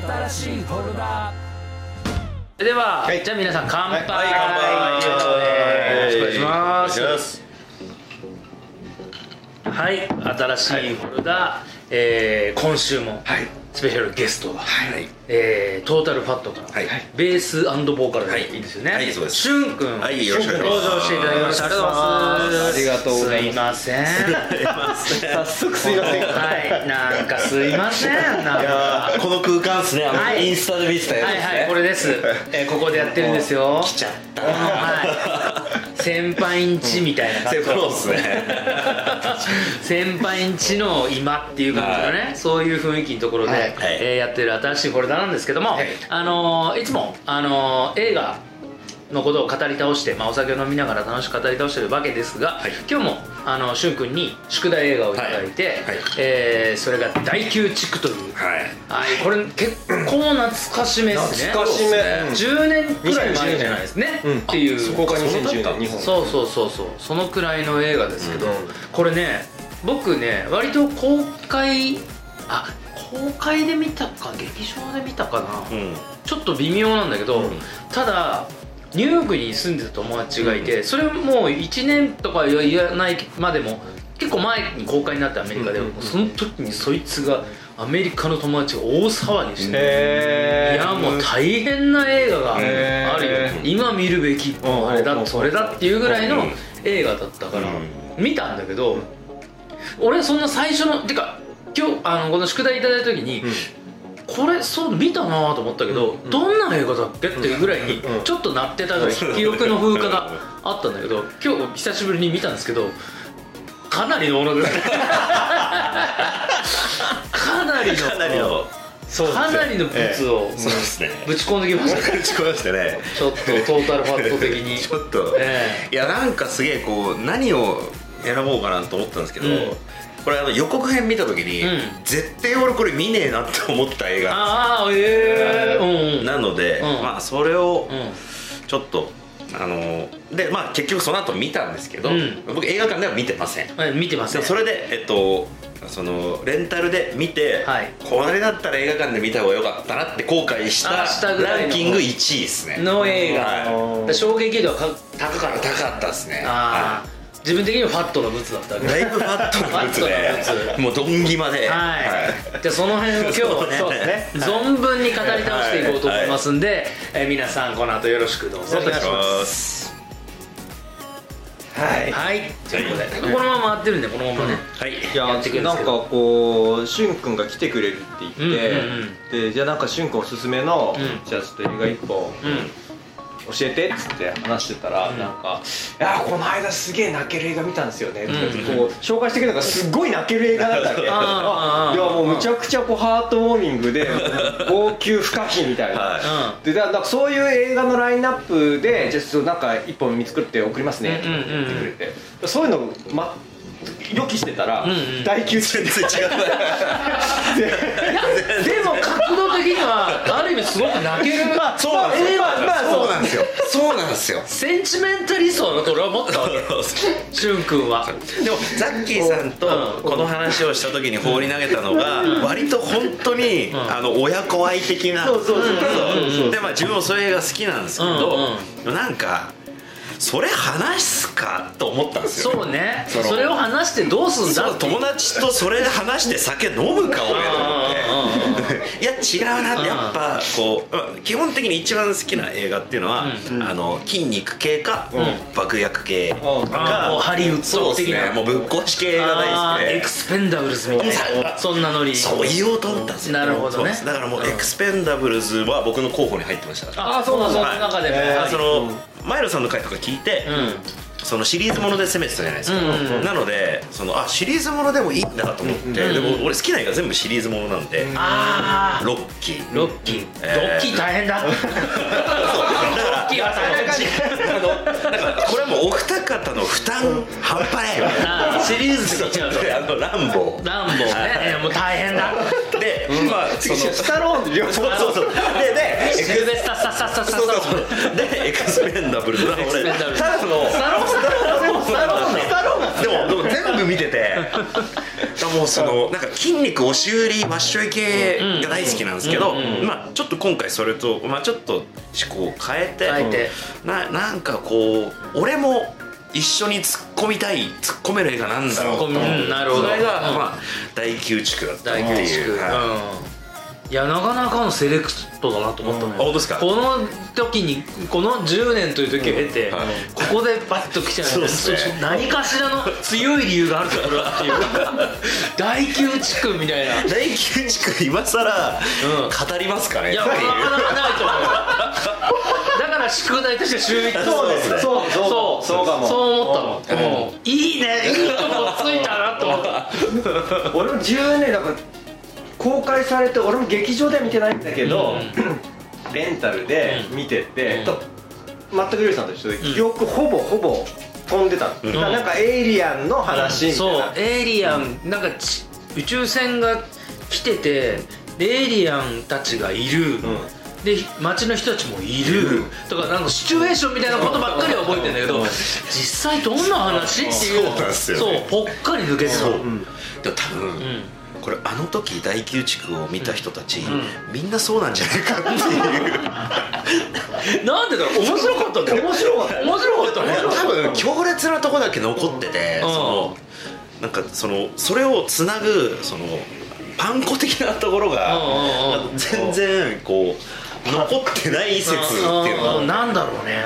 新しいフォルダでは、はい。じゃあ皆さん乾杯、はい。乾杯。といよろしくお願いします。ますはい。新しいフォルダ、えー今週も。はいスペシャルゲストが、はい。えートータルファットから、はい。ベースボーカルではい。いいですよね、はいそうです。しゅんくん、はいよろしくお願いします。登場していただきました。ありがとうございます。ありがとうございますすいません。早速すいません。はい。なんかすいません。なんか。この空間ですね。あの、はい。インスタで見てたやつはいですね。はいこれです、えーここでやってるんですよ。来ちゃった。はい先輩んちみたいな感じそうですね。先輩んちの今っていう感じのね、そういう雰囲気のところで、はい。えーやってる新しいフォルダなんですけども、はい。あのーいつも、あのー映画のことを語り倒して、まあ、お酒を飲みながら楽しく語り倒してるわけですが、はい。今日もあのしゅんくんに宿題映画をいただいて、はい。はい。えーそれが「大宮地区」という、はい。はい、これ結構懐かしめですね。懐かしめ。10年くらい前じゃないですね、うん。っていうそこが2010年。日本。そうそうそうそう。そのくらいの映画ですけど、うん。これね僕ね割と公開あ公開で見たか劇場で見たかな、うん。ちょっと微妙なんだけど、うん。ただニューヨークに住んでた友達がいて、それもう1年とか言わないまでも結構前に公開になったアメリカで、その時にそいつがアメリカの友達が大騒ぎして、へいやもう大変な映画があるよ。今見るべきうんあれだうんそれだっていうぐらいのうん映画だったからうん見たんだけど俺そんな最初のてか今日あのこの宿題いただいた時にこれそう見たなと思ったけどうんどんな映画だっけっていうぐらいにうんちょっと鳴ってた記憶の風化があったんだけど今日久しぶりに見たんですけどかなりのものです。ねかなりのかなりの。そうかなりのブツをえね。ぶち込んできましたね。打ち込みましたね。ちょっとトータルファット的に。ちょっと、え。いやなんかすげえこう何を選ぼうかなと思ったんですけど、うんこれあの予告編見た時に、うん。絶対俺これ見ねえなって思った映画。ああええうんうん。なので、うん。まあそれをうん。ちょっとあのでまあ結局その後見たんですけど、うん。僕映画館では見てません。はい見てますねでそれでえっとそのレンタルで見て、はい。これだったら映画館で見た方が良かったなって後悔したランキング1位ですね。の映画、は衝撃度はか高かった。高かったですね。ああ、自分的にはファットなブツだったわけ。だいぶファットなブツで。もうドンギマで。はい、じゃあその辺を今日はねね。存分に語り倒していこうと思いますんで、えー皆さんこの後よろしくどうぞ。お願いします。はい。はい。ということで、このまま回ってるんでこのままね、はい。いややっていくんですけど。なんかこうしゅんくんが来てくれるって言って、うんうんでじゃあなんかしゅんくんおすすめの、うん。じゃあちょっと映画一本。うん教えてっつって話してたら、うん。なんか「いやこの間すげえ泣ける映画見たんですよね」ってうん。こう紹介してくれたのがすっごい泣ける映画だったわけ。いやもうむちゃくちゃこうハートウォーミングで 号泣不可避みたいな、はでだからそういう映画のラインナップでじゃあなんか一本見つくって送りますねとか言ってくれて、そういうのま予期してたら、大休止全然違う。でも角度的にはある意味すごく泣ける。まあそうなんですよ、まあまあそう。なんですよ。そうなんですよ。センチメンタリストだと俺は思ったわけ。しゅんくんは。でもザッキーさんとこの話をした時に放り投げたのが割と本当にん。あの親子愛的な。そうそうそう。そう。でまあ自分もそういう映画好きなんですけどなんかそれ話すかと思ったんですよ。そうね。それを話してどうすんだ友達とそれで話して酒飲むか俺と思っていや違うなってやっぱこうまあ基本的に一番好きな映画っていうのは、うんあの筋肉系か、ん。爆薬系うん。か、うハリウッそうですド的なね。もうぶっ壊し系が大好きで。クスペンダブルズみたいな。そんなノリ。そう言おうと思ったんですよ。なるほどね。だからもうエクスペンダブルズは僕の候補に入ってましたあそうなんその中でも。はいはいその、マイルさんの回とか聞いて、そのシリーズもので攻めてたじゃないですか、うんうんうん。なのでそのあシリーズものでもいいんだと思って、うんでも俺好きな映画全部シリーズものなんで、ああロッキー。ロッキー。ロえー。ッキー大変だ。ロだからッキーは大変。だあのだからこれはもうお二方の負担半端ない。よシリーズで言っちゃうと。であのランボー。ランボーね。い。やもう大変だ。で、まあそのスタローンで両方。そうそうそう。ででエクスペンダブル。ズだから俺ただのスタローンでもでも全部見ててもうそのなんか筋肉押し売りマッシュ系が大好きなんですけど、まあちょっと今回それと、まあ、ちょっと思考を変えて変えて。ななんかこう俺も一緒に突っ込みたい突っ込める映画なんだろうとう。んなるほど。それが、うんまあ、大宮地区だったって大い。う、いやなかなかのセレクトだなと思ったね、あ本当ですか？この時にこの10年という時を経て、うんはい。ここでバッと来てそうっすね。そ何かしらの強い理由があるからだっていう。大宮地区みたいな。大宮地区今さらうん語りますかね？いやなかなかないと思うよ。だから宿題として週一そうですね。そうそうそう。そうかも。そう思ったの、もういいね。いいとこついたなと思った。俺も10年だから公開されて俺も劇場では見てないんだけど、レンタルで見てて、うん。と全くリさんと一緒で記憶ほぼほぼ飛んでたの、うん。なんかエイリアンの話みたいそうな、エイリアンなんかち宇宙船が来ててでエイリアンたちがいる、で街の人たちもいる。とかなんかシチュエーションみたいなことばっかりは覚えてんだけどうん。実際どんな話っていう。そうぽっかり抜けてたそう。うん。でも多分、うんこれあの時大宮地区を見た人たち、ん。みんなそうなんじゃないかっていう。なんでだろう？面白かったんだよ。面白かった面白かったね。多分強烈なとこだけ残ってて、うん。そのなんかそのそれをつなぐそのパン粉的なところが、全然こう残ってない説っていうのが。うん。なんだろうね。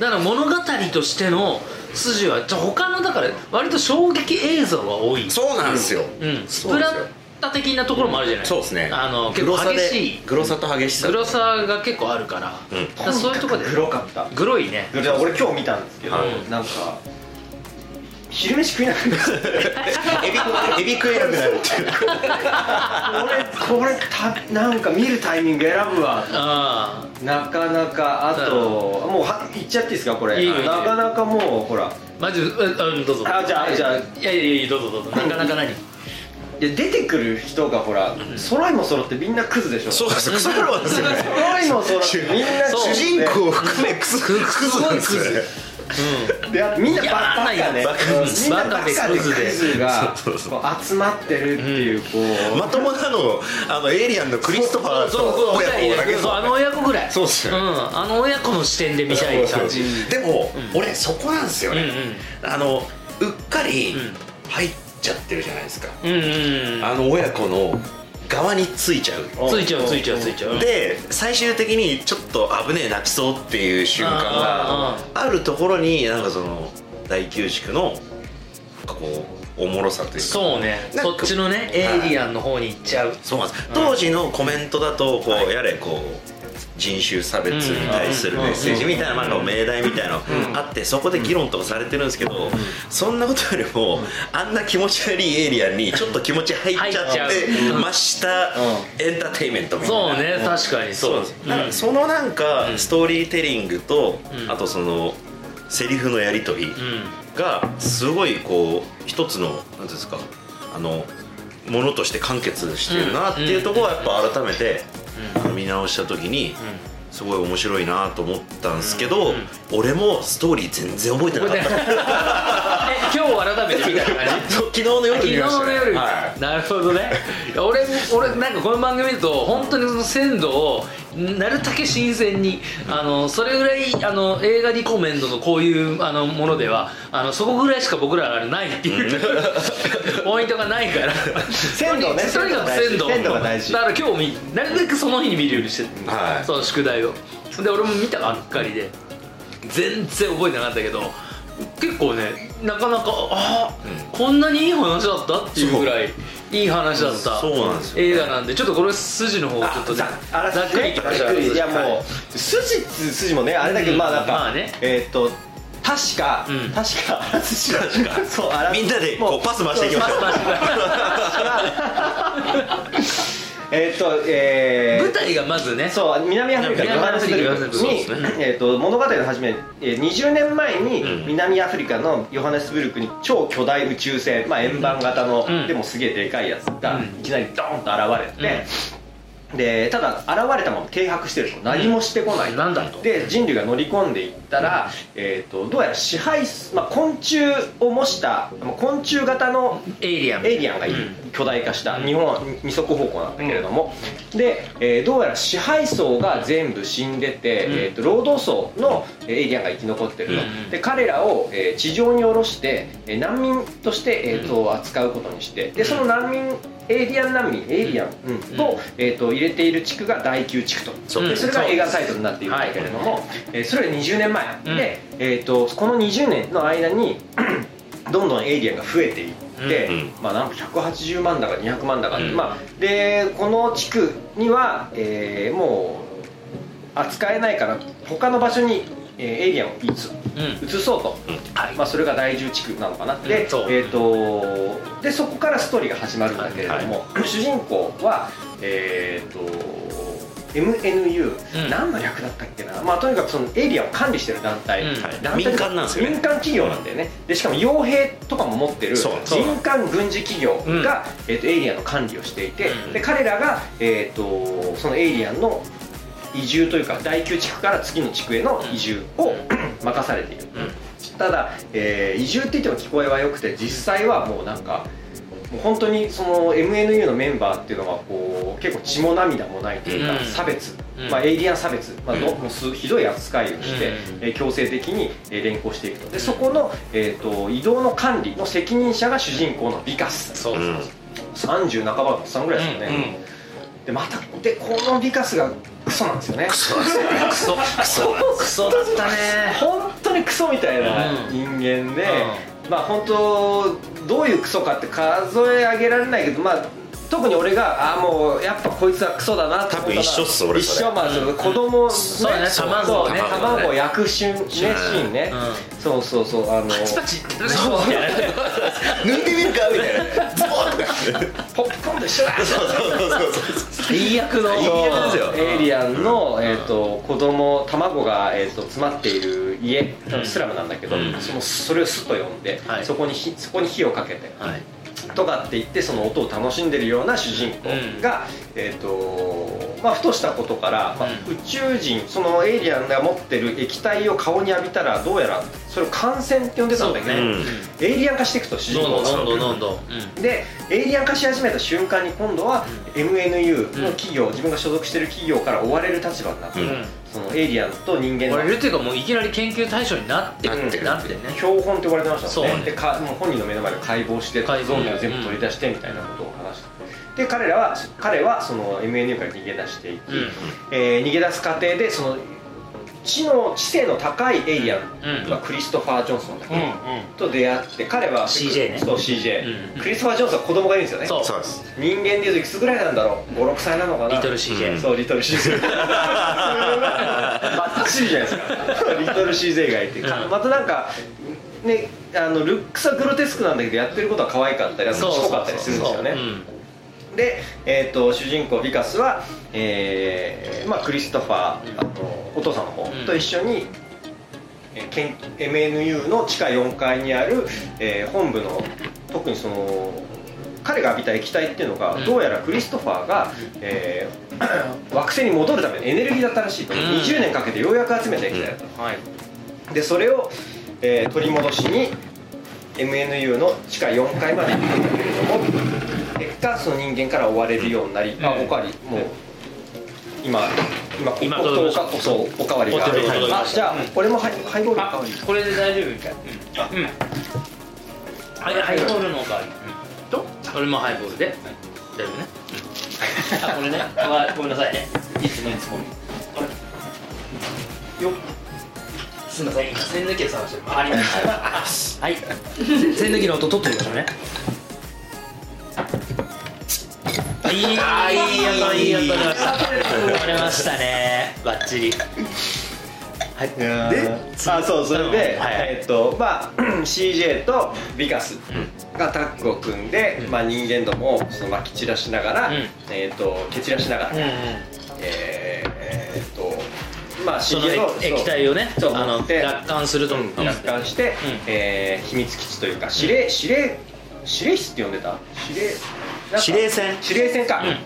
だから物語としての筋はじゃあ他のだから割と衝撃映像が多い。そうなんですよ、うん、スプラッタ的なところもあるじゃないそうですね。あの結構激しい。グロさと激しさ。グロさが結構あるから,、うん。らそういうところで。グロかった。グロいね。じゃあ俺今日見たんですけど、うんなんか昼飯食えなくなってエビエビ食えなくなるっていう。これこれたなんか見るタイミング選ぶわ。あなかなかあともうは言っちゃっていいですかこれ。いいよいいよ。なかなかもうほら。あマジでうんどうぞ。あじゃあじゃあ。いやいやいやどうぞどうぞ。なかなか何？いや出てくる人がほら揃いも揃ってみんなクズでしょ。そうですクソ野郎なんですよね。揃いも揃ってみんな主人公を含めクズクズなんですよねでみんなバカね。バカうん。みんなバカでバカでクズで。クズが集まってるっていうこう。まともなのあのエイリアンのクリストファーと親子だけそうあの親子ぐらい。そうっすよん、あの親子の視点で見たい感じ。でも、俺そこなんですよね、あのうっかりん。入っちゃってるじゃないですか、あの親子の側についちゃう。ついちゃうついちゃうついちゃう。で最終的にちょっと危ねえ泣きそうっていう瞬間あがあるところになんかその大宮宿のなんかこうおもろさというか。そうね。そっちのねエイリアンの方に行っちゃう。そうなんです。当時のコメントだとこう、やれこう人種差別に対するメッセージみたいな、まあ、命題みたいなのあってそこで議論とかされてるんですけど、そんなことよりもあんな気持ち悪いエイリアンにちょっと気持ち入っちゃって入っちゃう。増したエンターテインメントみたいな。そうね確かにそう。そのなんかストーリーテリングと、あとそのセリフのやり取りうん。がすごいこう一つの何ていうんですかあのものとして完結してるなっていうところはやっぱ改めて、見直した時にすごい面白いなと思ったんですけど、俺もストーリー全然覚えてなかった。え今日改めて見た感じ昨日の夜昨日見ましたね。の夜、はなるほどね。俺俺なんかこの番組見ると本当にその鮮度をなるだけ新鮮にあのそれぐらいあの映画リコメンドのこういうあのものではあのそこぐらいしか僕らあれないっていう ポイントがないから。鮮度ね。とにかく鮮度鮮度が大事。だから今日見なるべくその日に見るようにしてる、はい。その宿題を。で俺も見たばっかりで全然覚えてなかったけど結構ねなかなかああ、こんなにいい話だったっていうぐらいいい話だった。そうなんですよ映画なんでちょっとこれ筋の方ちょっとざっくりいきましょういやもう筋っつう筋もねあれだけどうんまあなんか、まあね。えーっと確か、うん。確かあらすじ確か。そうあらみんなでこうパス回していきましょう。パスパ えーっとえー舞台がまずね。そう南アフリカのヨハネスブルクにえー、と物語の始め、えー20年前にうん。南アフリカのヨハネスブルクに超巨大宇宙船、まあ、円盤型の、うん。でもすげえでかいやつがうん。いきなりドーンと現れて、でただ現れたまま停泊してると何もしてこない、なん。だと。で人類が乗り込んでいったら、えー、とどうやら支配す、まあ、昆虫を模したまあ昆虫型のエイリアン。エイリアンがいる、巨大化した日本は二足歩行なんだけれども、で、えーどうやら支配層が全部死んでて、うん。えー、と労働層のえーエイリアンが生き残ってると、うん。で彼らを、えー地上に下ろして、えー難民として、えーと扱うことにして。でその難民エイリアン難民エイリアン、うん。と,、えー、と入れている地区が第9地区と。そそれが映画タイトルになっているんだけれども、えーそれが20年前、うん。で、えー、とこの20年の間に どんどんエイリアンが増えていって、うんまあ、なんか180万だか200万だか、うん。まあ、でこの地区には、えーもう扱えないから他の場所に、えーエイリアンを移すうん。移そうと、はい。まあ、それが第10地区なのかな、うん。で,、えー、とでそこからストーリーが始まるんだけれども、主人公はえっ、と MNU、うん。何の役だったっけな、まあ、とにかくそのエイリアンを管理してる団体、うん。はい。団体民間なんですよね。民間企業なんだよね。でしかも傭兵とかも持ってる民間軍事企業が、えー、とエイリアンの管理をしていて、うん。で彼らが、えー、とそのエイリアンの移住というか第9地区から次の地区への移住を任されている、ただ、えー移住って言っても聞こえは良くて実際はもうなんかもう本当にその MNU のメンバーっていうのはこう結構血も涙もないというか、うん。差別、うん。まあ、エイリアン差別、まあ、どもうすひどい扱いをして、うん。えー強制的にえー連行していくと。でそこの、えー、と移動の管理の責任者が主人公のビカス。そうそう30半ばのおっさんぐらいですよね、でまたでこのビカスがクソなんですよね。クソクソクソだったね。本当にクソみたいなうん人間で、まあ本当どういうクソかって数え上げられないけどまあ特に俺がああもうやっぱこいつはクソだなって思ったのは多分一緒っす俺一それ。緒まあ、その子供、ねそうねそう卵をね。そう卵を焼くシーンねシーンね、うそうそうそうあのパチパチそう。抜いてみるかみたいな。ズボッとかポップコーンと一緒だ。そうそうそうそう最悪の最悪ですよ。エイリアンの、えー、と子供卵が、えー、と詰まっている家多分スラムなんだけど、うん。そのそれを巣と呼んで、はい。そこに火そこに火をかけて、はいとかって言ってその音を楽しんでるような主人公が、えーとまあ、ふとしたことから、まあうん。宇宙人そのエイリアンが持ってる液体を顔に浴びたらどうやらそれを感染って呼んでたんだけど、そうね。エイリアン化していくと主人公がどんどんどんどんどんでエイリアン化し始めた瞬間に今度は MNU の企業、自分が所属してる企業から追われる立場になって、うんそのエイリアンと人間の俺いるっていうかもういきなり研究対象になってるうん。ってなってね。標本って呼ばれてましたもんね。そうね。でかもう本人の目の前で解剖して解剖。臓器を全部取り出してみたいなことを話してで彼らは彼はその MNU から逃げ出していき、うん。えー逃げ出す過程でその知能知性の高いエイリアンはクリストファー・ジョンソンだけ。ど、と出会って彼は CJ ね。そう CJ、うんクリストファー・ジョンソンは子供がいるんですよね。そう。そうです人間でいうといくつぐらいなんだろう。56歳なのかな。リトル CJ そうリトル CJ バッチリじゃないですか。リトル CJ がいて、うん。またなんかねあのルックスはグロテスクなんだけどやってることは可愛かったりあと賢かったりするんですよね。うんで、えー、と主人公ビカスは、えーまあ、クリストファーあのお父さんの方うん。と一緒に、えーけん MNU の地下4階にある、えー本部の特にその彼が浴びた液体っていうのが、うん。どうやらクリストファーが、えー 惑星に戻るためのエネルギーだったらしいと、うん。20年かけてようやく集めた液体だった、はい。でそれを、えー取り戻しに MNU の地下4階まで行くんだけれども結果その人間から追われるようになり、あおかわりもう今今今お届きましたおそうおかわりがお手届きまあしたじゃあ俺もハイハイボールおかわりこれで大丈夫みたいなうんはいハイボールのおかわりと俺もハイボールで大丈夫ねあこれねごめんなさいねいつもいつもよっすみません今栓抜きを探してるありがとうございますはい栓抜きの音取ってみましょうねいいあいい音いい音出ました取れましたねバッチリはいであそうそれで、はいえっとまあ CJ とビカスがタッグを組んで、まあ、人間どもをそのまき散らしながら、うんえっと蹴散らしながら、うんうんえーっとまあその液体をねそうあの持って楽観すると、うん楽観して、えー秘密基地というか司令司令司令室って呼んでた司令司令船司令船か、うん。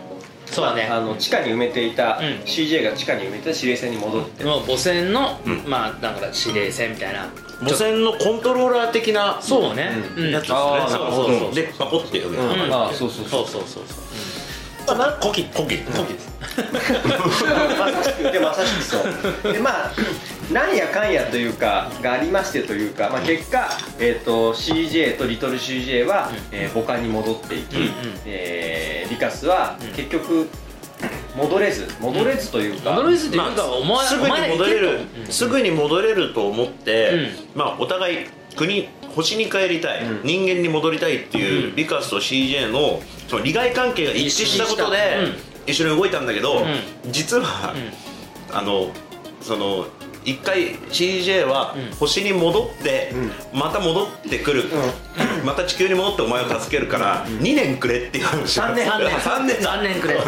そうね。まあ、あの地下に埋めていた、うん。CJ が地下に埋めてた指令線に戻って。もう母船の、うん。まあだから指令船みたいな。母船のコントローラー的なそうね、うん。やつですね。そうそうそう。でパコって読むうん。あそうそうそう。そうそうそうなコキコキ。コキまさしくで まさしくそう。でまあなんやかんやというかがありましてというか、まあ、結果、えー、と CJ とリトル CJ は、えー母艦に戻っていき、うんうん。えーリカスは結局戻れず戻れずというか、戻りずっていうか、お前すぐに戻れる、うん。すぐに戻れると思って、まあお互い国星に帰りたい、うん。人間に戻りたいっていう、うん。リカスと CJ のその利害関係が一致したことで一緒に動いたんだけど、う実は、あのその一回 CJ はうん。星に戻って、また戻ってくる、また地球に戻ってお前を助けるから、2年くれっていう。話三年3年3年。3年くれ、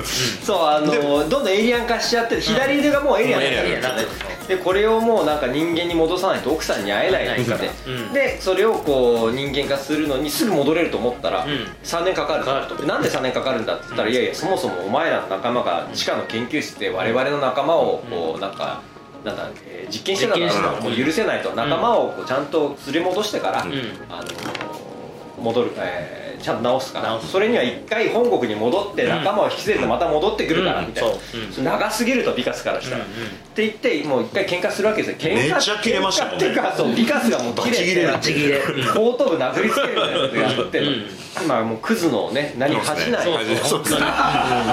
そうあのどんどんエイリアン化しちゃって左腕がもうエイリアンになってるねでこれをもうなんか人間に戻さないと奥さんに会えないって言って、うん。でそれをこう人間化するのにすぐ戻れると思ったら、うん。3年かかるかかると。でなんで3年かかるんだって言ったら、いやいやそもそもお前らの仲間が地下の研究室で我々の仲間をこうなんかなんだ、えー実験してたからもう許せないと。仲間をこうちゃんと連れ戻してから、ん。あの戻る、えーちゃんと直すから。直す。それには一回本国に戻って仲間を引き連れてまた戻ってくるからうん。みたいな、そう。うん。長すぎるとビカスからしたら、うんうん。って言ってもう一回喧嘩するわけですよ。喧嘩めっちゃ切れましたもんね。っていうかそうビカスがもう切れてバチ切れ。後頭部殴りつけるみたいなことやってる、うん。まあもうクズのね何恥じない。そうですね。そうですね。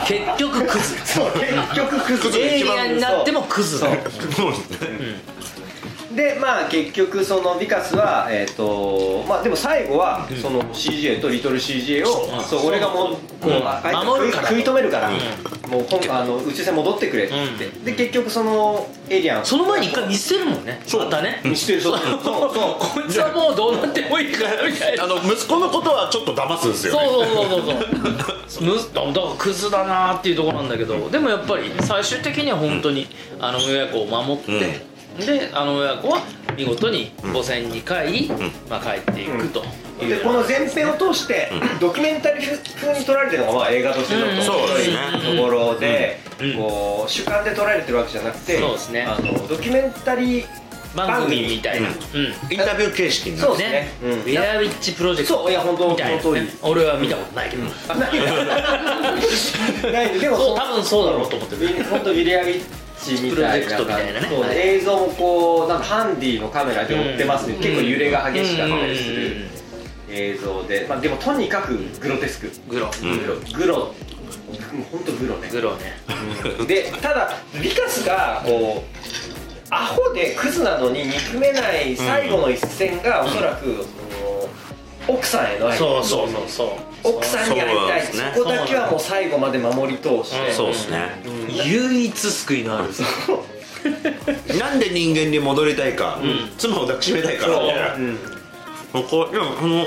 結局クズ。そう結局クズ。エイリアンになってもクズ。だそう。そうでまあ結局そのビカスはえっ、とまあでも最後はその CJ とリトル CJ を、うん。そう俺がもうこう、うんあ守るから。食い止めるから、うもうほんあの宇宙船戻ってくれって。言って、で結局そのエイリアン。その前に一回見捨てるもんね。またね。見捨てる。そう。そう。そう。こいつはもうどうなってもいいからみたいな。あの息子のことはちょっと騙すんですよね。そうそうそうそう むだからクズだなっていうところなんだけど。でもやっぱり最終的には本当にあの親子を守って、であの親子は見事に母船に帰り、まあ、帰っていくというでこの前編を通して、ドキュメンタリー風に撮られてるのがまあ映画としてのうん。そうですね。ところで、うん。こう主観で撮られてるわけじゃなくてそうですね。あのドキュメンタリー番組みたいな、ううん。んインタビュー形式になるそうですね。ね、うん。ウェアウィッチプロジェクト。そういや本当みたいな、その通りね、俺は見たことないけど、ない。でもそう多分そうだろうと思ってる。本当ビリアウィッチみたいなプロジェクトみたいなね。はい。映像もこうなんかハンディのカメラで追ってますね、うん。結構揺れが激しかったりすうんる映像で、まあ、でもとにかくグロテスク。グロ。うん。グロ。グロ本当グロね。グロね。でただビカスがこうアホでクズなのに憎めない最後の一戦がおそらく、奥さんへの愛。そうそうそうそう奥さんに会いたいそ,、こだけはもう最後まで守り通して、そうですね。唯一救いのある。なんで人間に戻りたいか、妻を抱きしめたいから。みたいなこういやあの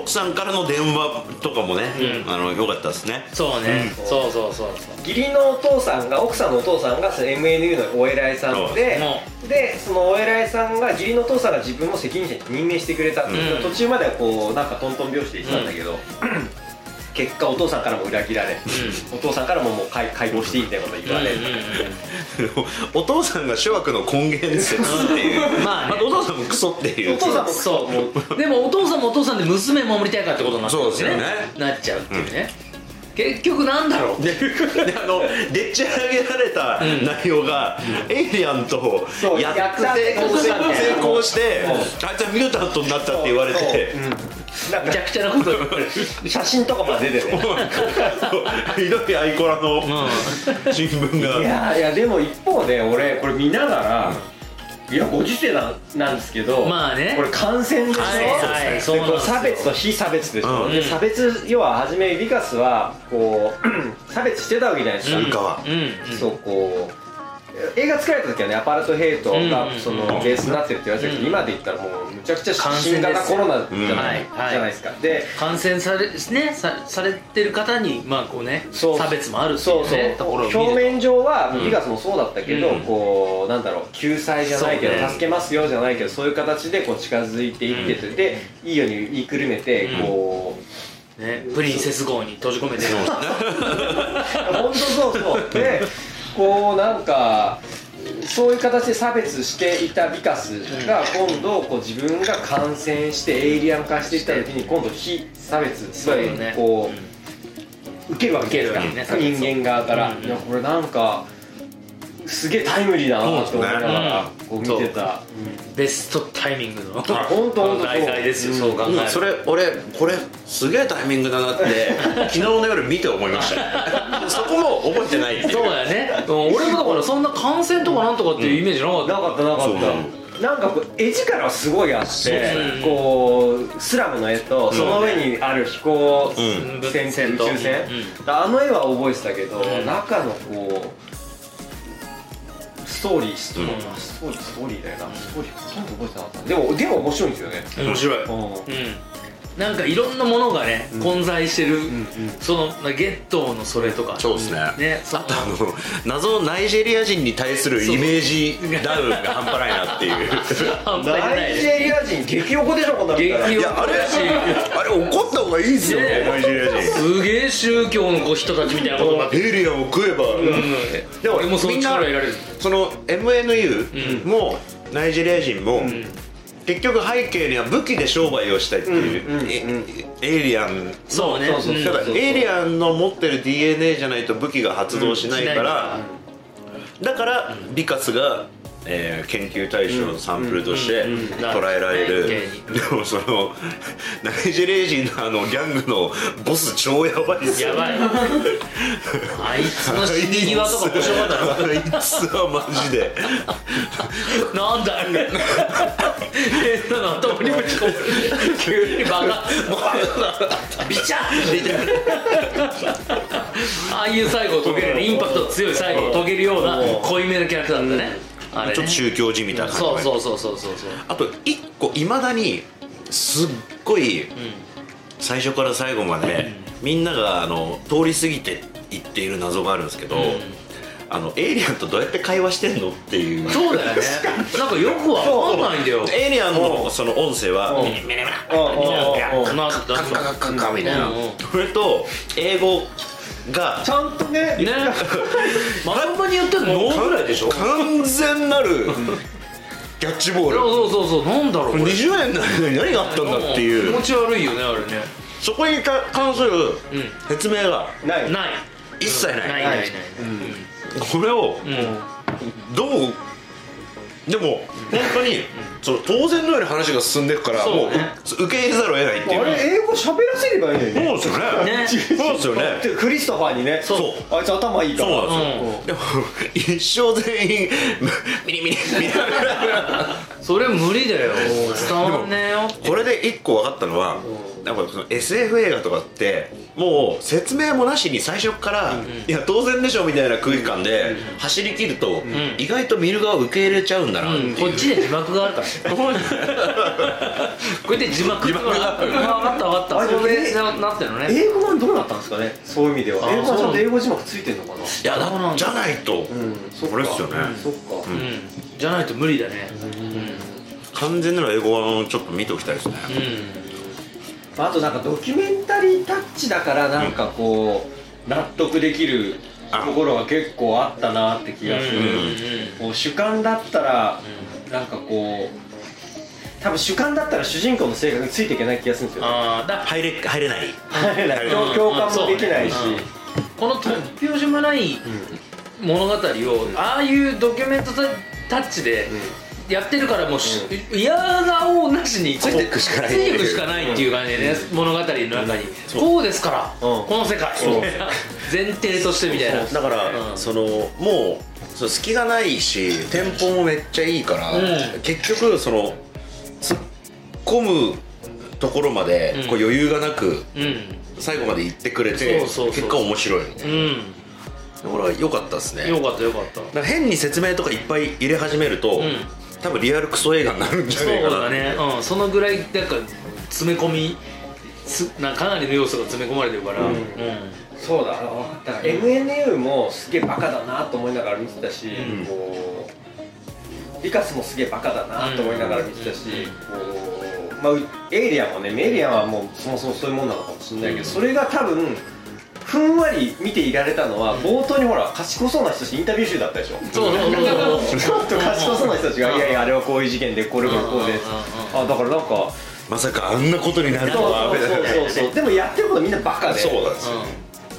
奥さんからの電話とかもね、うん。あの良かったですね。そうね、そうそうそう義理のお父さんが奥さんのお父さんがその MNU のお偉いさんでもでそのお偉いさんが義理のお父さんが自分も責任者に任命してくれたっていう、うん。途中まではこうなんかトントン拍子で言ってたんだけど、結果お父さんからも裏切られ、お父さんからももう解解放していいみたいなこと言われ、お父さんが諸悪の根源説っていう。まあね。お父さんもクソっていう。お父さんもそうもうでもお父さんもお父さんで娘守りたいからってことになっちゃそうですよね。なっちゃうっていうね、結局なんだろう？で あのでっち上げられた内容が、エイリアンとやって成功してあいつはミュータントになったって言われて。めちゃくちゃなこと写真とかまで出てねひどいアイコラの新聞いがやいやでも一方で俺これ見ながら、いやご時世なんなんですけど、まあね。これ感染でしょ、はいはいう差別と非差別でしょ、うん。で差別要は初めビカスはこう 差別してたわけじゃないですか、うん。川うんうん。そうこう映画作られた時はねアパルトヘイトがうん。そのベースになってるって言われてるけど、うん。今で言ったらもうむちゃくちゃ新型コロナじゃない,、じゃないですかで感染され,、ね、さされてる方にまあこうねそう。差別もあるっていそううそう。ねところ表面上はビガスもそうだったけど、うん。こうなんだろう救済じゃないけど、助けますよじゃないけどそういう形でこう近づいていってて、でいいように言いくるめて、うん。こう。ねプリンセス号に閉じ込めて。る 本当そうそう。でこうなんかそういう形で差別していたビカスが今度こう自分が感染してエイリアン化していった時に今度非差別つまりこう受けるわけですか人間側から。うん。いやこれなんかすげえタイムリーだなと思いながらこう見てた。ベストタイミングの。あ本当？本当大会ですよ、うん。そう考えると。それ俺これすげえタイミングだなって 昨日の夜見て思いました そこも覚えてない。っていうそうだよね、うん。俺もだからそんな感染とかなんとかっていうイメージなかった、なかったなかった。なんかこう絵力はすごいあってこうスラムの絵とその上にある飛行うん。船宇宙船。うん。あの絵は覚えてたけどん。中のこうストーリー。ストーリうん。ーストーリーストーリーだよな。ストーリーほとんど覚えてなかった。でもでも面白いんですよね。面白い、うん。うん、なんかいろんなものがね、混在してる、んそのゲットーのそれとか。そうですね。ねそあとあの謎のナイジェリア人に対するイメージダウンが半端ないなっていう。ナイジェリア人激おこでしょこんなあれ？あれ怒った方がいいですよねナイジェリア人。すげえ宗教のこう人たちみたいなことになってエイリアンを食えば、でも俺もそのみんな力得られる。その MNU も、ナイジェリア人も、結局背景には武器で商売をしたいっていう、エイリアンそうねだからエイリアンの持ってる DNA じゃないと武器が発動しないから、だからビカスが、えー研究対象のサンプルとして捉えられる、うん でもそのナイジェリア人のあのギャングのボス超やばいっすよ。やばい。あいつの死に際とか面白かったなあいつはマジで。なんだあれ変なの頭にぶち込む。急にバカ。ビチャッ。みたいなああいう最後を遂げるインパクト強い最後を遂げるような濃いめのキャラクターだったねね。ちょっと宗教じみたいな。そうそうそうそうそうそう。あと一個いまだにすっごい最初から最後までみんながあの通り過ぎていっている謎があるんですけど、あのエイリアンとどうやって会話してんのっていう。そうだよね。なんかよくわかんないんだよエイリアンのその音声はうん。ミニミニミニうん。うん。なカッカッカッカッカみたいなうん。うん。それと英語が。ちゃんとねね。まともに言ってんの？ぐらいでしょ。完全なるキャッチボール。そうそうそうなんだろうこれ。20年の間に何があったんだっていう。気持ち悪いよねあれね。そこに関するう説明が。ないん。ない。一切ない。ない。ない。ない。これをうん。どうでも本当にその当然のように話が進んでいくからもう受け入れざるを得ないっていうか。あれ英語喋らせればいいのに。ねそうですよね。ね。そうですよね。でクリストファーにね。そう。あいつ頭いいから。そうなんですよ、でも一生全員ミニミニみたいなそれ無理だよ。伝わんねえよこれで一個分かったのはなんかその SF 映画とかってもう説明もなしに最初から、いや当然でしょみたいな空気感で走り切ると、意外と見る側受け入れちゃうんだなう。ん。こっちで字幕があるから。こうやって字幕字幕が。分かった分かった。あれそれななってるのね。英語版どうなったんですかね？そういう意味では。あ英語版ちゃんと英語字幕ついてんのかな？いやだだじゃないと、うんこれっすよね。そっか。うん。じゃないと無理だね。完全なる英語版をちょっと見ておきたいですね、うんあとなんかドキュメンタリータッチだからなんかこう納得できるところが結構あったなって気がする、こう主観だったらなんかこう多分主観だったら主人公の性格についていけない気がするんですよああだ入れ入れない。入れない。共共感もできないし、うん。この突拍子もない物語をああいうドキュメントタッチでやってるからもうし嫌顔なしについてくしかないついてくしかないっていう感じでね物語の中に。こうですからうん。この世界。前提としてみたいな。だから、うん。そのもうその隙がないしテンポもめっちゃいいから、うん。結局その突っ込むところまでうん。こう余裕がなくうん。最後まで行ってくれて結果面白いうん。これは良かったですね。よかったよかった。変に説明とかいっぱい入れ始めると、ん多分リアルクソ映画になるんじゃそうないかなだね、うん、そのぐらいなんか詰め込みすなかなりの要素が詰め込まれてるから、うん。うん。そうだ。分かった、MNU もすげえバカだなと思いながら見てたし、ん。こうリカスもすげえバカだなと思いながら見てたし、こまあ、エイリアンもねエイリアンはもうそもそもそういうもんなのかもしれないけど、それが多分ふんわり見ていられたのは、冒頭にほら賢そうな人たちインタビュー集だったでしょ。そうそうそうちょっと賢そうな人たちが「いやいやあれはこういう事件でこれこれこうで。す」あだからなんかまさかあんなことになるとは。そうそうそうそう。でもやってることみんなバカで。そうなんですよ。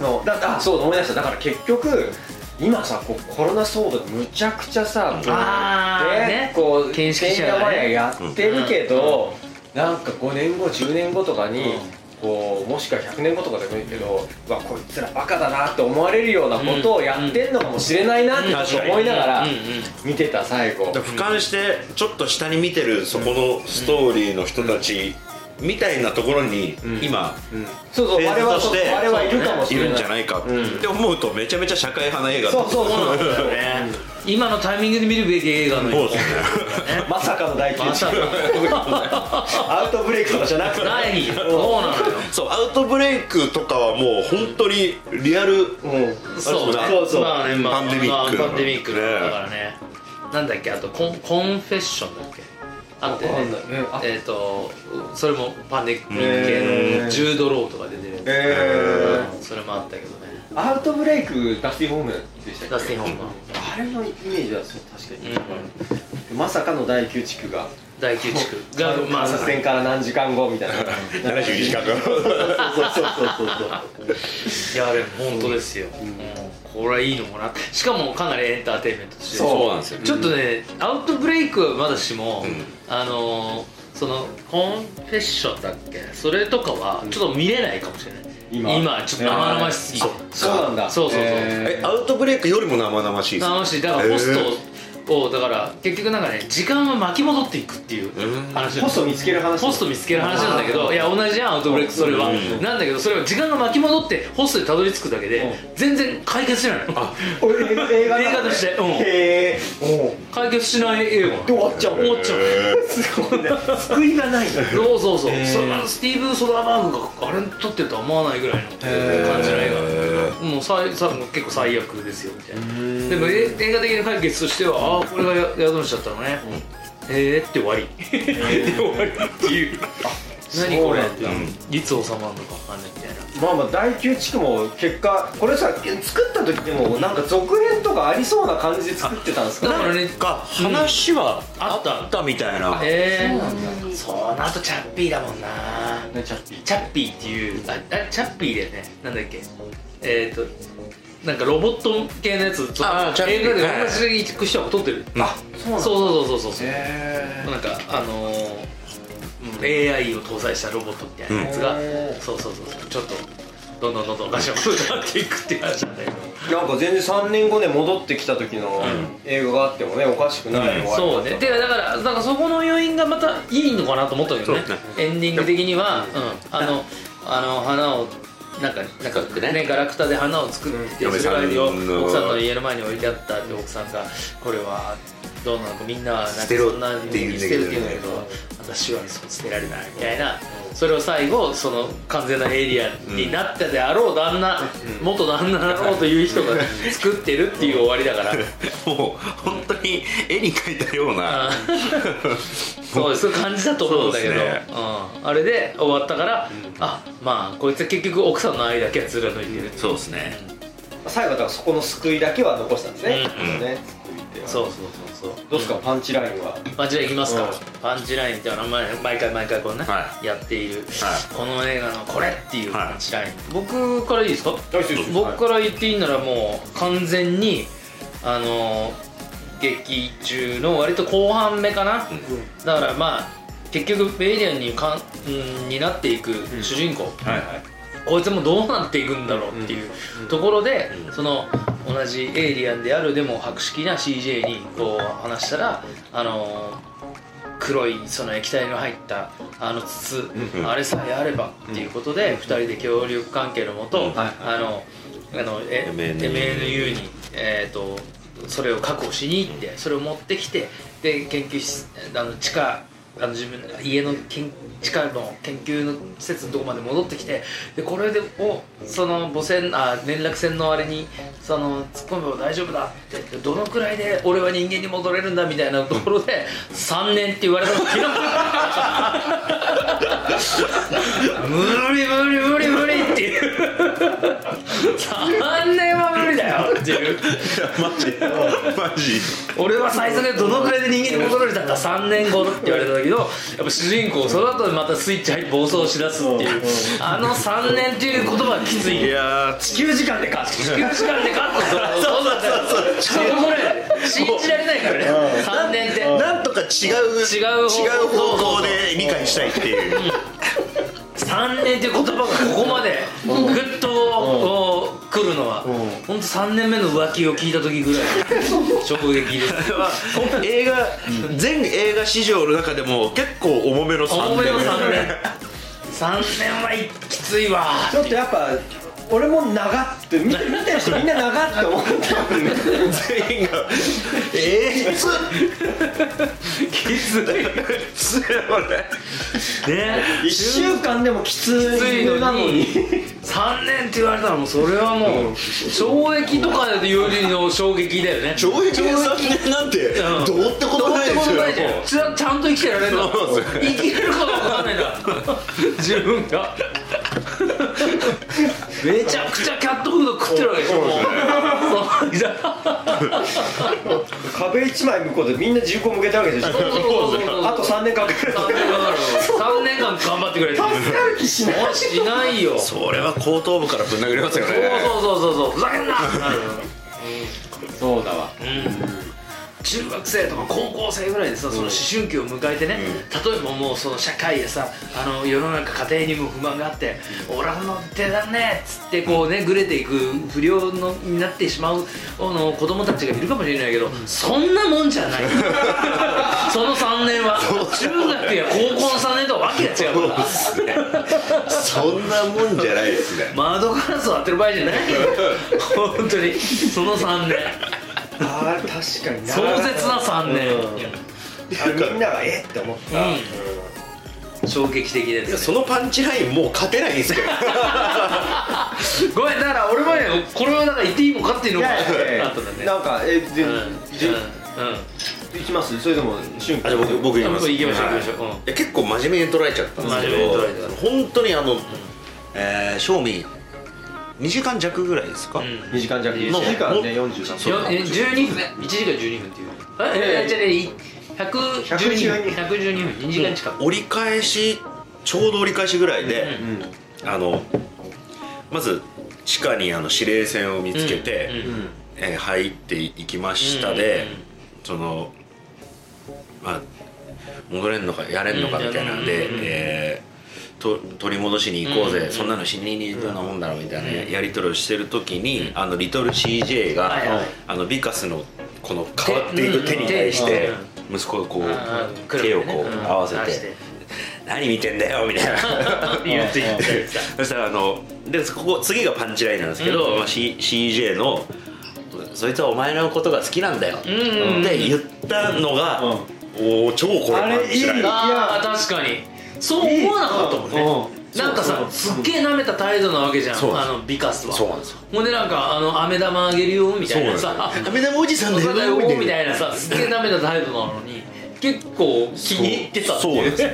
のだあそう思い出した。だから結局今さこうコロナ騒動でむちゃくちゃさあーねこう見識者やってるけど、なんか5年後10年後とかに、こうもしくは100年後とかでもいいけどうわこいつらバカだなって思われるようなことをやってんのかもしれないなって思いながら見てた最後。俯瞰してちょっと下に見てるそこのストーリーの人たちみたいなところにん。今そうそう我々はとして我々はいるかもしれない。いるんじゃないかうん。って思うとめちゃめちゃ社会派な映画そうそうそうなんそうだよね。今のタイミングで見るべき映画のそうですね。まさかの大まさかアウトブレイクとかじゃなくて。ない。そうなのよ。そうアウトブレイクとかはもう本当にリアル。うん。そうねそうそう。まあねまあパンデミックまあパンデミックねだからね。なんだっけあとコンコンフェッションだっけあってね。えっとそれもパンデミック系のジュード・ローとか出てるえうんそれもあったけどね。ー、アウトブレイクダスティン・ホームでしたっけ？ダスティン・ホームあれのイメージはそう確かに、うん。まさかの第9地区が第9地区がま感さか染から何時間後みたいな。72時間そうそうそうそうそういやあれ本当ですよ、うん。これはいいのかな。しかもかなりエンターテインメントとしてそうなんですよ。ちょっとね、アウトブレイクはまだしも、ん。あのーそのコンフェッションだっけ？それとかはちょっと見れないかもしれない、今。今ちょっと生々しすぎて、そうなんだそうそうそう。えアウトブレイクよりも生々しいです生々しい。だからホストをだから結局なんかね時間は巻き戻っていくっていううん。話ホスト見つける話。ホスト見つける話なんだけどいや同じじゃんアウトブレイクそれは、うん。なんだけどそれは時間が巻き戻ってホストにたどり着くだけで、うん。全然解決しない映画として。うん。へえ解決しない映画。で終わっちゃう。終わっちゃう。すごいね。救いがない。そうそうそう、れはスティーブ・ソダーバーグがあれ撮ってるとは思わないぐらいの感じの映画もう最さもう結構最悪ですよみたいな。でもえ映画的な解決としてはああこれがや宿しちゃったのね、へえって終わり。で 終わりっていう。何これ？っていつ収まるのかわかんないみたいな。まあまあ第9地区も結果これさ作った時でもなんか続編とかありそうな感じで作ってたんですかだからねか話はああったったみたいな。へえそうなんそうなるとチャッピーだもんな。ねチャッピーチャッピーっていうああチャッピーだよね。なんだっけ？えっ、ー、となんかロボット系のやつあチャッピー映画ではい。同じ行く人が撮ってる、あそうなんだ。そうそうそうそうそう。へなんかあのーうん。AI を搭載したロボットみたいなやつが、うんそうそうそうそう。ちょっとどんどんどんどんガシャンとなっていくっていう話なんだけどなんか全然3年後で戻ってきた時の映画があってもねおかしくない終わりそう方ねでだからだからそこの要因がまたいいのかなと思ったけどね。そうエンディング的には、うん、あのあの花をなんかなんかね。ねガラクタで花を作ってうん。それが嫁さんの奥さんの家の前に置いてあったって奥さんがこれはどうなのかみんなはなんかそんなって言うんだ捨てるって言うんだけど私はそう捨てられないみたいなそれを最後その完全なエイリアンになったであろう旦那元旦那だろうという人が作ってるっていう終わりだから。もう本当に絵に描いたような。あそうですそういう感じだと思うんだけど、ね。うん、あれで終わったから、あまあこいつは結局奥さんの愛だけは貫いてるそうですね。最後だからそこの救いだけは残したんですね,、うん。ね救いってそうそうそうそうどうですか？パンチラインは？パンチラインいきますか、うん。パンチラインっていうのは毎毎回毎回こうね、はやっている、はこの映画のこれっていうはい。パンチライン、僕からいいですか？僕から言っていいならもう完全にあの劇中の割と後半目かな、だからまあ結局エイリアンにかんうんになっていく主人公、はいこいつもどうなっていくんだろうっていうところで、その同じエイリアンであるでも博識な CJ にこう話したらあの黒いその液体の入ったあの筒、うん。あれさえあればっていうことで、2人で協力関係のもと、うん。あのあのえ MNU に、えー、とそれを確保しに行ってそれを持ってきてで研究室あの地下あの自分の家の研地下の研究の施設のとこまで戻ってきてでこれでおその母船あ連絡船のあれにその突っ込めば大丈夫だってでどのくらいで俺は人間に戻れるんだみたいなところで 3年って言われた時の。無理無理無理無理っていう。3年は無理だよっていう。マジ。マジ俺は最速でどのくらいで人間に戻れるんだったら3年後って言われた時のやっぱ主人公その後でまたスイッチ入って暴走しだすっていう。あの3年っていう言葉はきついいやー。地球時間でか。地球時間でかってそうだったらちょっとこれ信じられないからね。3年ってなんとか違う違う方違う方向で理解したいっていう。3年っていう言葉がここまでグッとこう来るのは本当3年目の浮気を聞いた時ぐらい。衝撃です。映画全映画史上の中でも結構重めの3年。重めの3年。3年はいきついわ。ちょっとやっぱ俺も長って見て見てる人みんな長って思ったもんね全員が。ええー、つ。きつい。つこれね。1週間でもきついのいなのに。に3年って言われたらもうそれはもう懲役とかでよりの衝撃だよね。懲役で3年なんてうんどうってことないですよちゃちゃんと生きてられるんだそうです生きれるかどうか分かんないんだ 自分がめちゃくちゃキャットフード食ってるわけでしょそう。じゃ壁一枚向こうでみんな銃口向けたわけでしょ。あと3年かかる3年かかる3年間頑張ってくれて助かる気しないもうしないよ。それは後頭部からぶん殴りますよね。そうそうそうそうふざけんなそうだわ中学生とか高校生ぐらいでさその思春期を迎えてね、例えばもうその社会でさあの世の中家庭にも不満があって「俺はの手だね」っつってこうねぐれていく不良のになってしまうあの子供たちがいるかもしれないけど、そんなもんじゃない。その3年は。中学や高校の3年とはわけが違うから。そんなもんじゃないですね。窓ガラス割ってる場合じゃない。よ 本当に。その3年あれ確かに壮絶な3年、あれみんながえって思った、うん。衝撃的です、ね、そのパンチラインもう勝てないんですけど。ごめんだから俺もねこれはだから言っていいのかっていうのがあったんだね。なんかえで、うん。うん。じ行きます？それでも瞬あじゃあ僕僕言います。行きましょう行きましょう。うん。はいいや結構真面目に捉えちゃったんですけ真面目に捉えどて本当にあの、えー賞味2時間弱ぐらいですか、うん。2時間弱。2 2時間ね43そうよえ12分。1時間12分っていう。ええじゃあね112分。112分。2時間近く。折り返しちょうど折り返しぐらいで、うん。あのまず地下にあの指令線を見つけて、うん。うん。えー入っていきましたで、そのまあ戻れんのかやれんのかみたいなんで、うん。うん。えーと取り戻しに行こうぜ、うんうんそんなの死ににどんなもんだろうみたいなやり取りをしてる時に、あのリトル CJ が、はいはい。あのビカスのこの変わっていく手に対して息子がこう手をこう合わせて「何見てんだよ」みたいな。そしたらあのでここ次がパンチラインなんですけど、うんまあ、C CJ の「そいつはお前のことが好きなんだよ」ってうん言ったのが、おお超これあれパンチライン。いいああ確かにそう思わなかったもんね。うん。なんかさすっげえ舐めた態度なわけじゃん。あのビカスは。そうなんですよ。ほんでなんかあの飴玉あげるよみたいなさ。飴玉おじさんだよよみたいなさすっげえ舐めた態度なのに。結構気に入ってたっていうですよ。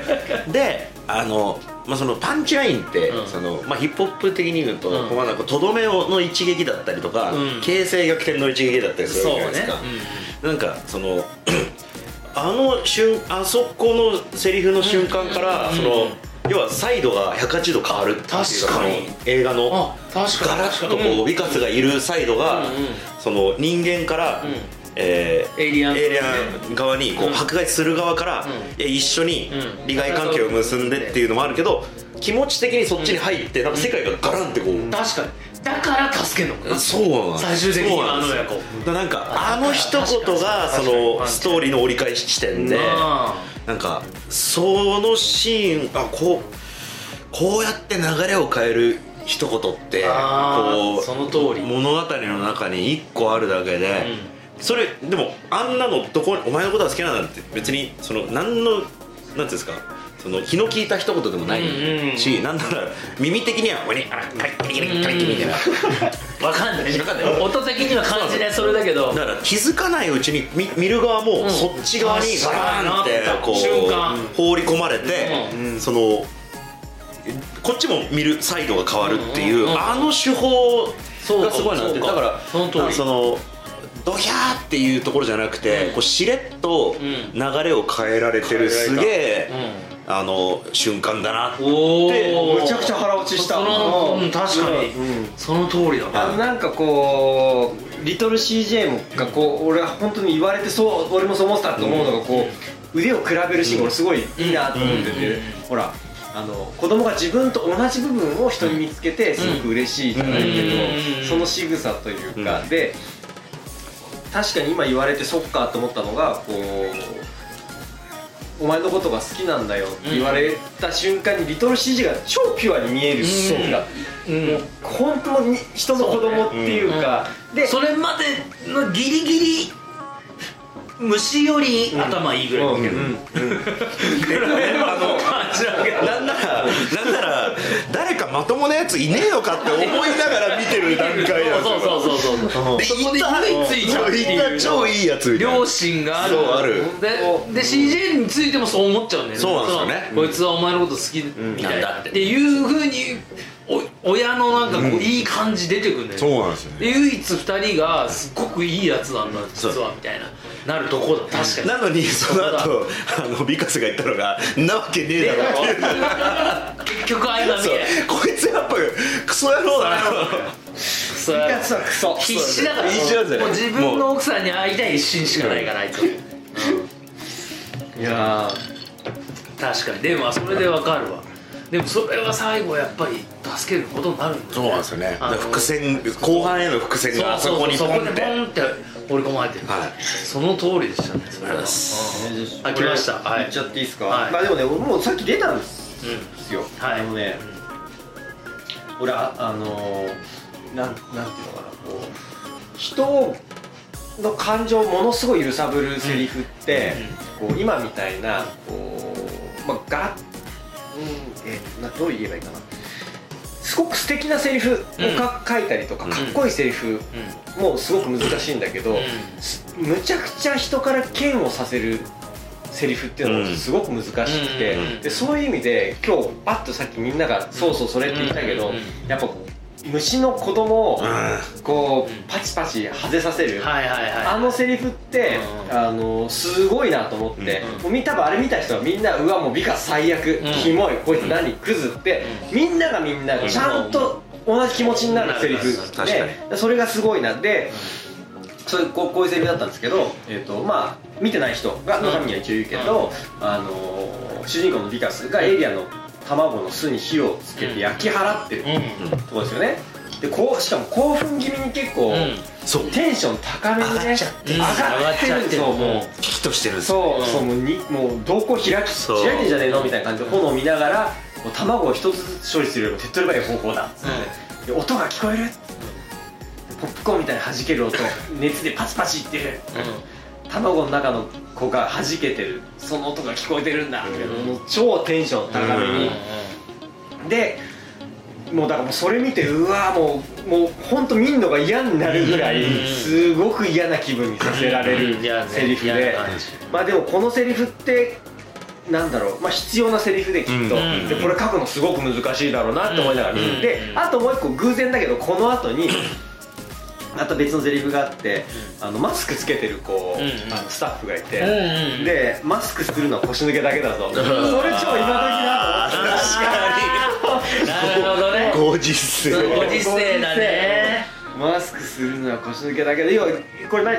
であの、まあ、そのパンチラインって、うん。そのまあ、ヒップホップ的に言うと、うん。こあなんかとどめをの一撃だったりとか、うん。形勢逆転の一撃だったりするじゃないですか、なんかそのあの瞬あそこのセリフの瞬間から、うん。その要はサイドが180度変わるっていう確か映画のガラッとこうビカスがいるサイドが、その人間から、うん。えーエイリアンエイリアン側にこううん。迫害する側から、うん。一緒にうん。利害関係を結んでっていうのもあるけど気持ち的にそっちに入ってなんか世界がガランってこう、確かにだから助けんのそうなん最終的にあの親子。だなんかあの一言がそのストーリーの折り返し地点であなんかそのシーンあこうこうやって流れを変える一言ってこうその通り。物語の中に一個あるだけで、それでもあんなのどこお前のことが好きなんだって別にその何のていうんですかその気の利いた一言でもないし、なんなら耳的には「おねあらカリッカリッカリッカリッ」みたいな。わかんない。わかんない。音的には感じないそれだけど。だから気づかないうちに見見る側もそっち側にガラーンってこう放り込まれて、そのこっちも見るサイドが変わるっていう、あの手法がすごいなって。だからそのドヒャーっていうところじゃなくて、こうしれっとうん。流れを変えられてるすげえ、うあの瞬間だなって。おおむちゃくちゃ腹落ちした。そのうん。確かに、うん。その通りだな。なんかこうリトル CJ もがこう俺は本当に言われてそう俺もそう思ってたと思うのがこう腕を比べるシーンが俺すごいいいなと思ってて。ほらあの子供が自分と同じ部分を人に見つけてすごく嬉しいじゃないけうん。どその仕草というか。で確かに今言われてそっかと思ったのがこうお前のことが好きなんだよって言われた瞬間にリトル CJ が超ピュアに見える時がうん。もう本当に人の子供っていうかでそれまでのギリギリ虫より頭いいぐらいだけど、あの感じだけどなんならなんなら誰かまともなやついねえのかって思いながら見てる段階なんですよ。そうそうそうそうそう。でそこで唯一っていいう。た超いいやつ両親がある。そうある。でで CJ についてもそう思っちゃうんだよね。そうなんですよね。こいつはお前のこと好きみたいだってていうふうにお親のなんかこういい感じ出てくるんだよね。そうなんですよ。で唯一二人がすっごくいいやつなんだ実はみたいななるとこだ確かに。なのにその後あのビカスが言ったのが「んなわけねえだろ」っていう結局相まみこいつやっぱクソ野郎だな。それやつはクソ。必死だから。必死なんですよね。もう自分の奥さんに会いたい一心しかないからあいつ。いや確かに。でもそれでわかるわ。でもそれは最後やっぱり助けることになるんだそうなんですよね。伏線後半への伏線があそこにポンってポンって放り込まれてる、はい。その通りでしたねそれは。ーあ来ました。はい。言っちゃっていいですか、はい。まあでもね俺もうさっき出たんですうん。よ、はい。あのね俺ああのーなんなんていうのかなこう人の感情をものすごい揺さぶるセリフって、こう今みたいなこうまあが、うんえなどう言えばいいかなすごく素敵なセリフをか、書いたりとかうん。かっこいいセリフもすごく難しいんだけど、すむちゃくちゃ人から嫌悪させるセリフっていうのもすごく難しくて、うん。でそういう意味で今日パッとさっきみんなが「そうそうそれ」って言ったけど、うん。やっぱ虫の子供をうこうパチパチ外せさせる、はいはいはい。あのセリフって、うん。あのすごいなと思って、うん。もうみ多分あれ見た人はみんなうわもう美化最悪、ん。キモいこいつ何クズって、みんながみんなちゃんと同じ気持ちになるセリフでそれがすごいな。で、そういうこうこういうセリフだったんですけど、えーとまあ、見てない人がのためには一応言うけど、あのー主人公のビカスがエイリアンの卵の巣に火をつけて焼き払ってるうん。ところですよね。でこうしかも興奮気味に結構、うんそう。テンション高めにね上がっちゃってうん上がってるんですよ上がっちゃってる。もう。危機としてるんです。そうそうもうにもう瞳孔開き開いそうてんじゃねえのみたいな感じで炎を見ながらもう卵を一つずつ処理するよりも手っ取り早い方法だ。っつって、で音が聞こえる。ポップコーンみたいに弾ける音。熱でパチパチいってる卵の中の子が弾けてるその音が聞こえてるんだ。みたいなもう超テンション高めに、でもうだからもうそれ見てうわもうもう本当見んのが嫌になるぐらいうん。すごく嫌な気分にさせられるセリフ嫌でまあでもこのセリフってなんだろう、まあ、必要なセリフできっと、うん。でこれ書くのすごく難しいだろうなって思いながらであともう一個偶然だけどこの後にまた別のセリフがあって、あのマスクつけてる子、うんあのスタッフがいて、うんうんでマスクするのは腰抜けだけだぞ、それ超今時だと思ってなるほどね。ご時世。ご時世だね。マスクするのは腰抜けだけど要はこれ何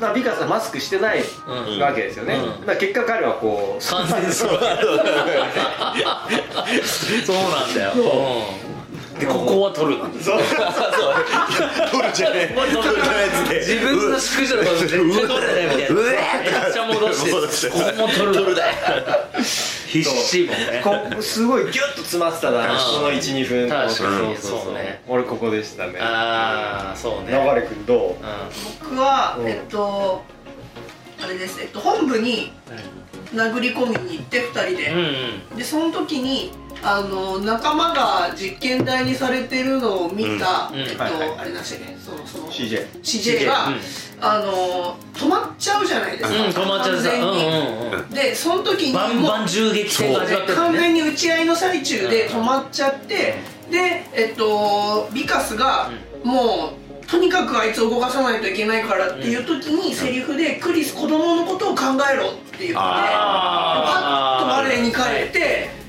まあ、美香さんマスクしてないうんわけですよね、うん。まあ、結果彼はこう完全にそうそうなんだよ、うん、でここ。は取るなそう。取るじゃねえ。取るじゃねえっつって。自分の宿女のこと絶対取れないみたいな。うえめっちゃ戻してここも取るだ必死もんね。こうすごいギュッと詰まってただろうんこの12分確かに。そうね。俺ここでしたね。ああそうね。流れ君どう？う僕は、うん。えっとあれです。えっと本部に殴り込みに行って2人で、うんうん。でその時にあの仲間が実験台にされてるのを見た、うん。うんえっと、はいはい。あれなしねそのその CJ CJ が、うん。あの止まっちゃうじゃないですか、うん止まっちゃうんうんうんでその時にバンもうバン銃撃戦が始まってる完ね。全に打ち合いの最中で止まっちゃってでえっとビカスがもうとにかくあいつを動かさないといけないからっていう時にセリフでクリス子供のことを考えろって言ってパッと我に返って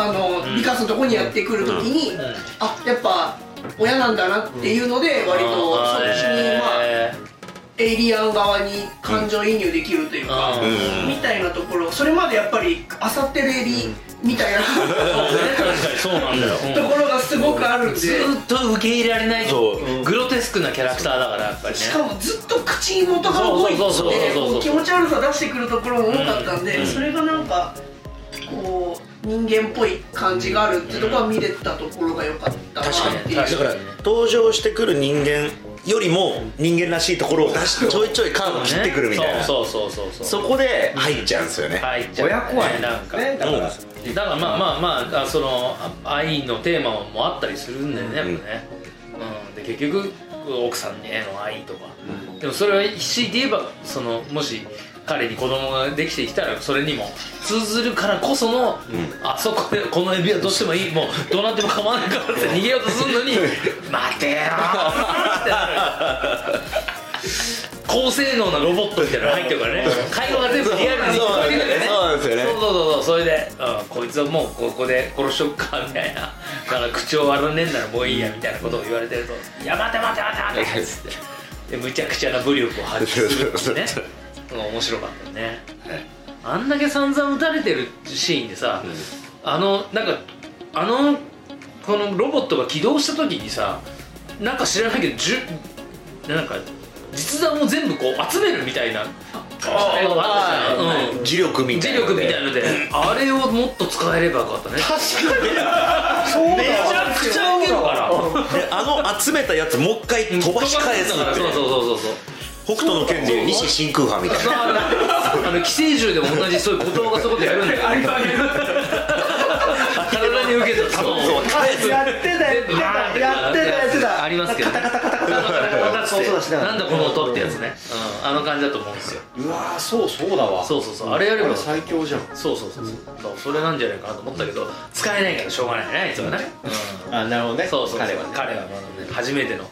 あのビカスのとこにやってくる時にあやっぱ親なんだなっていうので割とそっちにまあえエイリアン側に感情移入できるというか、うん。みたいなところそれまでやっぱりあさってるエビみたいな、うね確かにそうなんだよ。う んところがすごくあるんで。ずーっと受け入れられないそう。グロテスクなキャラクターだからやっぱりね。しかもずっと口元が動いて気持ち悪さ出してくるところも多かったんで、うん。それがなんかこう人間っぽい感じがあるっていうところは見れたところが良かったなっていう。確かに。だから登場してくる人間よりも人間らしいところを出してちょいちょいカード切ってくるみたいな。そうそうそうそうそこで入っちゃうんですよね。入っちゃう親子愛。なんか。ねだから。だからまあまあまああそのあ愛のテーマもあったりするんだよねやっぱね、うん。で結局奥さんへの愛とか、でもそれは強いて言えばそのもし彼に子供ができてきたらそれにも通ずるからこその、あそこでこのエビはどうしてもいいもうどうなっても構わないからって逃げようとするのに 待てよーってなる高性能なロボットみたいなのが入ってるからね。会話が全部リアルに聞こえてくるんだよね。そうなんですよね。そうそうそうそう。それで、うん、こいつはもうここで殺しとくかみたいな。だから口を割らねえんならもういいやみたいなことを言われてると「いや待て待て待て待て」っつって。でむちゃくちゃな武力を発揮するっていうね うん面白かったよね。あんだけ散々撃たれてるシーンでさ、あのなんかあのこのロボットが起動した時にさなんか知らないけどじゅなんか実弾を全部こう集めるみたいな磁力みたいな磁力みたいのであれをもっと使えればよかったね。そうめちゃくちゃ受けるから。であの集めたやつもう一回飛ばし返すってそう。そうそうそうそう北斗の拳で西真空派みたいな。あの寄生獣でも同じそういうことがそういうことやるんだ。よ体に受けたそう。そう。やってたやってたやってたやってた。ありますけどね。カタカタカタカタカタなんだこの音ってやつね、うん、あの感じだと思うんですようわーそうそうだわそうそうそうあれやれば最強じゃんそうそうそうそうそれなんじゃないかなと思ったけど使えないからしょうがないねあいつはね、うんあなるほどねそうそうそう彼はね彼は初めての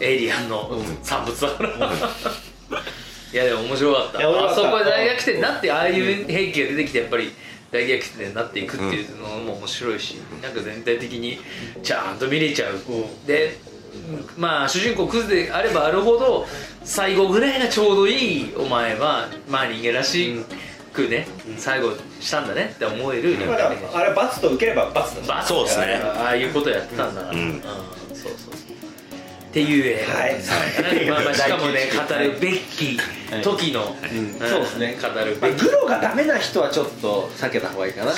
エイリアンの産物だから、いやでも面白かったいや面白かったあそこで大逆転になってああいう兵器が出てきてやっぱり大逆転になっていくっていうのも面白いし、なんか全体的にちゃんと見れちゃう、でまあ主人公クズであればあるほど最後ぐらいがちょうどいいお前はまあ人間らしくね、最後したんだねって思える。あれ罰と受ければ罰だ。そうっすね。ああいうことやってたんだから、うん。そうそうそうっていう映画、はい。まあまあしかもね語るべき時の、そうですね語るべき、まあグロがダメな人はちょっと避けた方がいいかな。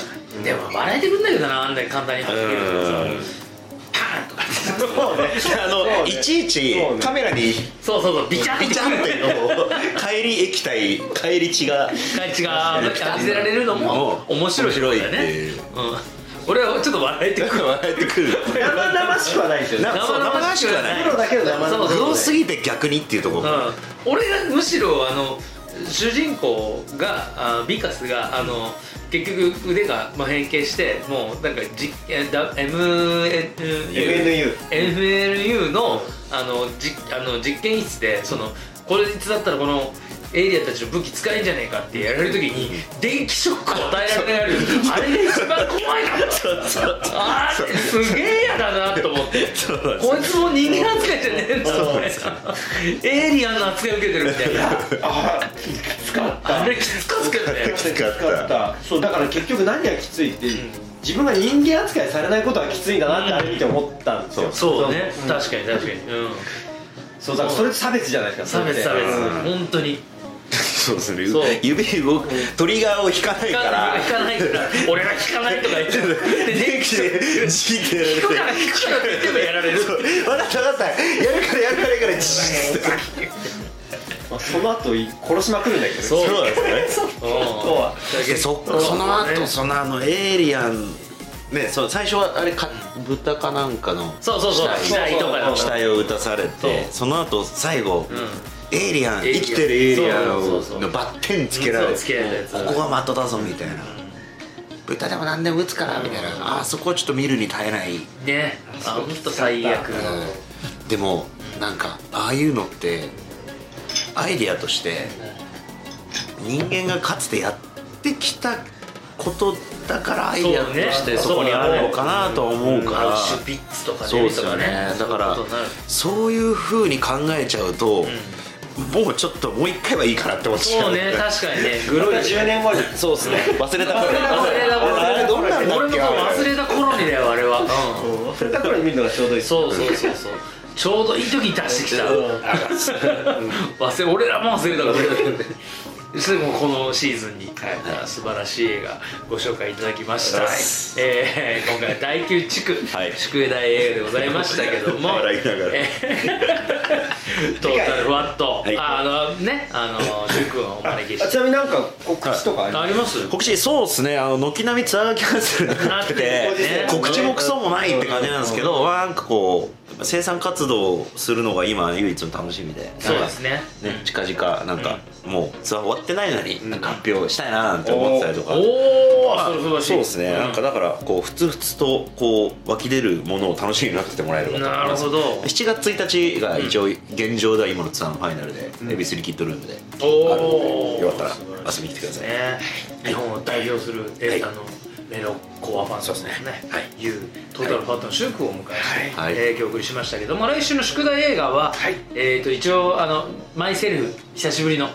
でも笑えてくんだけどなあんなに簡単にはっきとさうんパーンとかそうね。あのいちいちカメラにそうそうそうビチャンビチャンってこう 帰り液体帰り血が。感じが感じせられるのも面白い面白いってねいう。うん、俺はちょっと笑えてくる。笑えてくる。生々しくはないですよね。生々しくはない。グロだけど生々しくはない。そうグロすぎて逆にっていうところ。うん、俺がむしろあの主人公があビカスがあの結局腕がまあ変形してもうなんか実えだ MNU のあのじあの実験室でそのこれいつだったらこのエイリアンたちの武器使えんじゃねえかってやられる時に電気ショックを与えられるあれが一番怖いなとあれすげえ嫌だなと思って。こいつも人間扱いじゃねえんだみたいなエイリアンの扱いを受けてるみたいな。あきつかった。あれきつかったけどね。きつかった。そうだから結局何がきついって、自分が人間扱いされないことがきついんだなってあれ見て思ったんですよ、そうね。ん。確かに確かに。うん。そうだからそれって差別じゃないですか。差別差別。うん。本当にそうする。指動くトリガーを引かない引から。かないから。俺が引かないとか言って で電気でジーってやられて引くから引くからって言ってもやられる。分かった分かったやるからやるからやるからジーってまあその後殺しまくるんだけどそうそうなんですね。そそその後そのあのエイリアンねそう最初はあれか豚かなんかのそうそうそう。死体とかの死体を撃たされてそその後最後、うエイリアン生きてるエイリアンのバッテンつけられてここが的だぞみたいな。豚でも何でも撃つからみたいな。あーそこはちょっと見るに耐えない。ね。あほんと最悪でもなんかああいうのってアイデアとして人間がかつてやってきたことだからアイデアとしてそこにあるのかなとは思うから。シュビッツとかそうですよね。だからそういうふうに考えちゃうと、もうちょっともう一回はいいかなって思っちゃそううね確かにね。グロい10年後に。そうですね。忘れた頃忘れた頃あれどんなんだ俺も忘れた頃にだよあれは。うん。忘れた頃に見るのがちょうどいいそうそうそうそう。ちょうどいい時に出してきた。忘れ俺らも忘れたからそれもこのシーズンに、あ素晴らしい映画ご紹介いただきました、えー今回は第9地区、はい。宿営大映画でございましたけども笑いながら。え ートータルフワット、はい。あのねあのシュ君をお招きして。あちなみになんか告知とかあります？あります。告知そうですね。あの軒並みツアーキャンセルになっててね告知もクソもないって感じなんですけどなんかこう生産活動をするのが今唯一の楽しみで。そうですね。ね近々なんかもうツアー終わってないのになんか発表したいななんて思ってたりとか。おおまあそうですね、ん。なんかだからこうふつふつとこう湧き出るものを楽しみになっててもらえればなるほど。7月1日が一応現状では今のツアーのファイナルで、エビスリキッドルームでおあるのおでよかったら遊びに来てください、ね、日本を代表する映画のメロコアファンとね、はい。いう TOTALFAT の Shun をお迎えして、はい。えー今日お送りしましたけども来週の宿題映画は、えー、と一応あの myself 久しぶりの、はい。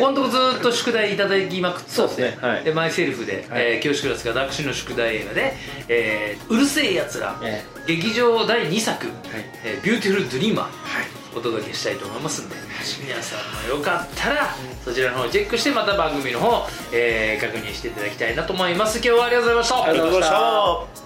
ここのとこずっと宿題いただきまくってそうですね。はい。で myself で、えー教師クラスが私の宿題映画で「えーうる星やつら」え劇場第2作「えービューティフル・ドリーマー」お届けしたいと思いますんで皆さんもよかったらそちらの方チェックしてまた番組の方、えー確認していただきたいなと思います。今日はありがとうございました。ありがとうございました。